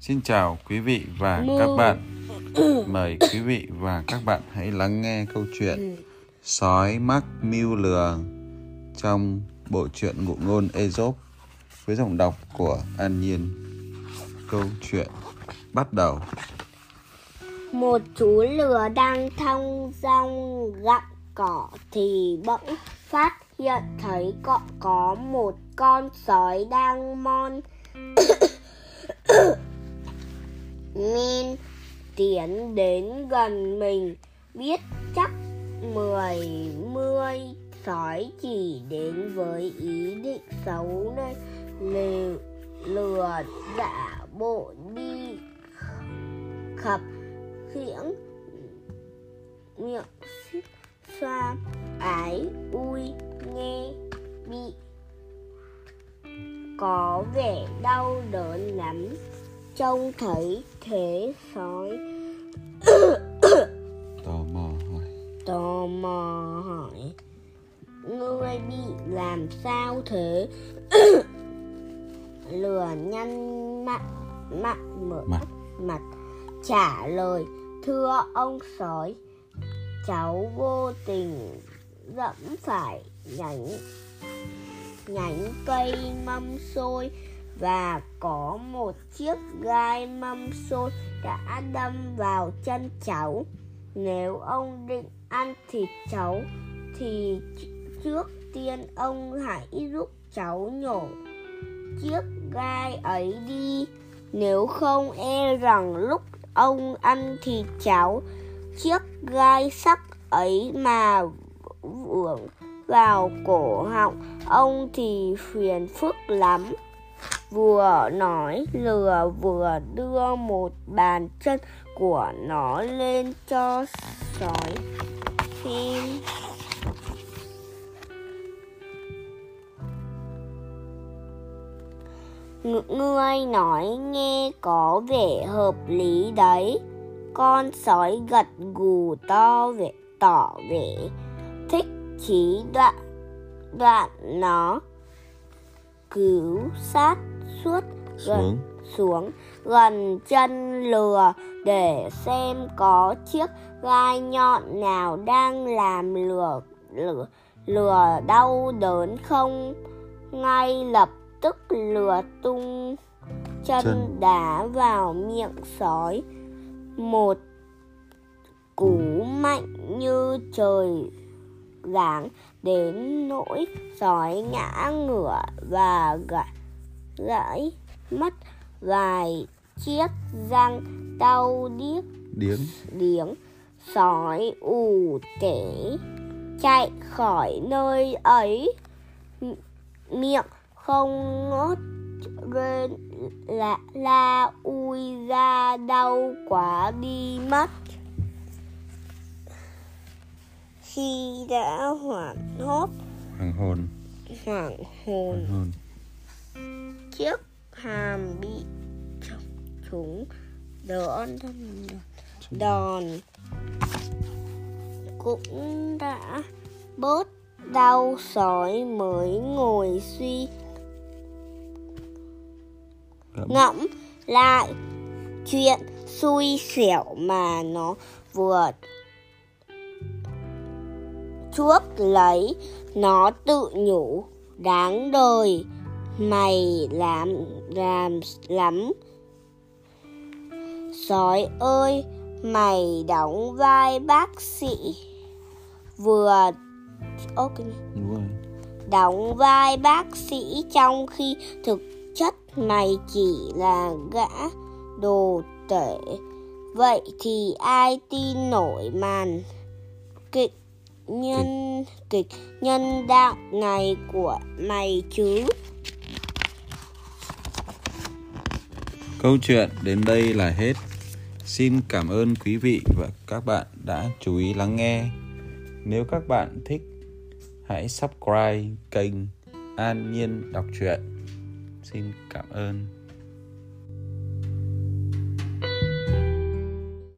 Xin chào quý vị và các bạn. Mời quý vị và các bạn hãy lắng nghe câu chuyện Sói mắc mưu lừa trong bộ truyện ngụ ngôn Aesop với giọng đọc của An Nhiên. Câu chuyện bắt đầu. Một chú lừa đang thong dong gặm cỏ thì bỗng phát hiện thấy có, có một con sói đang mon Min tiến đến gần mình biết chắc mười mươi sói chỉ đến với ý định xấu nên lừa, lừa giả bộ đi khập khiễng. Miệng xoa ái ui nghe bị có vẻ đau đớn lắm trông thấy thế sói Tò mò hỏi. tò mò hỏi ngươi bị làm sao thế lừa nhăn mặt mặt mở Mặt. mặt trả lời thưa ông sói cháu vô tình dẫm phải nhánh nhánh cây mâm xôi và có một chiếc gai mâm xôi đã đâm vào chân cháu. Nếu ông định ăn thịt cháu, thì trước tiên ông hãy giúp cháu nhổ chiếc gai ấy đi. Nếu không e rằng lúc ông ăn thịt cháu, chiếc gai sắc ấy mà vướng vào cổ họng. Ông thì phiền phức lắm. Vừa nói lừa vừa đưa một bàn chân của nó lên cho sói. Xem Ng- ngươi nói nghe có vẻ hợp lý đấy. Con sói gật gù to vẻ, tỏ vẻ chí đoạn đoạn nó cứu sát suốt gần Xuống. xuống gần chân lừa để xem có chiếc gai nhọn nào đang làm lừa lừa, lừa đau đớn không ngay lập tức lừa tung chân, Chân. đá vào miệng sói một cú mạnh như trời giáng đến nỗi sói ngã ngửa và gãy, gãy mất vài chiếc răng đau điếc. Điếng. điếng. Sói ù tể chạy khỏi nơi ấy. Miệng không ngớt lên la, la ui ra đau quá đi mất khi đã hoảng hốt Hoàng hồn. hoảng hồn Hoàng hồn. chiếc hàm bị chọc chúng đỡ đòn cũng đã bớt đau sói mới ngồi suy Gẫm. ngẫm lại chuyện xui xẻo mà nó vừa chuốc lấy nó tự nhủ đáng đời mày làm làm lắm. Sói ơi mày đóng vai bác sĩ. Vừa ok đóng vai bác sĩ trong khi thực chất mày chỉ là gã đồ tể. Vậy thì ai tin nổi màn kịch nhân kịch nhân đạo này của mày chứ Câu chuyện đến đây là hết. Xin cảm ơn quý vị và các bạn đã chú ý lắng nghe. Nếu các bạn thích, hãy subscribe kênh An Nhiên Đọc truyện. Xin cảm ơn.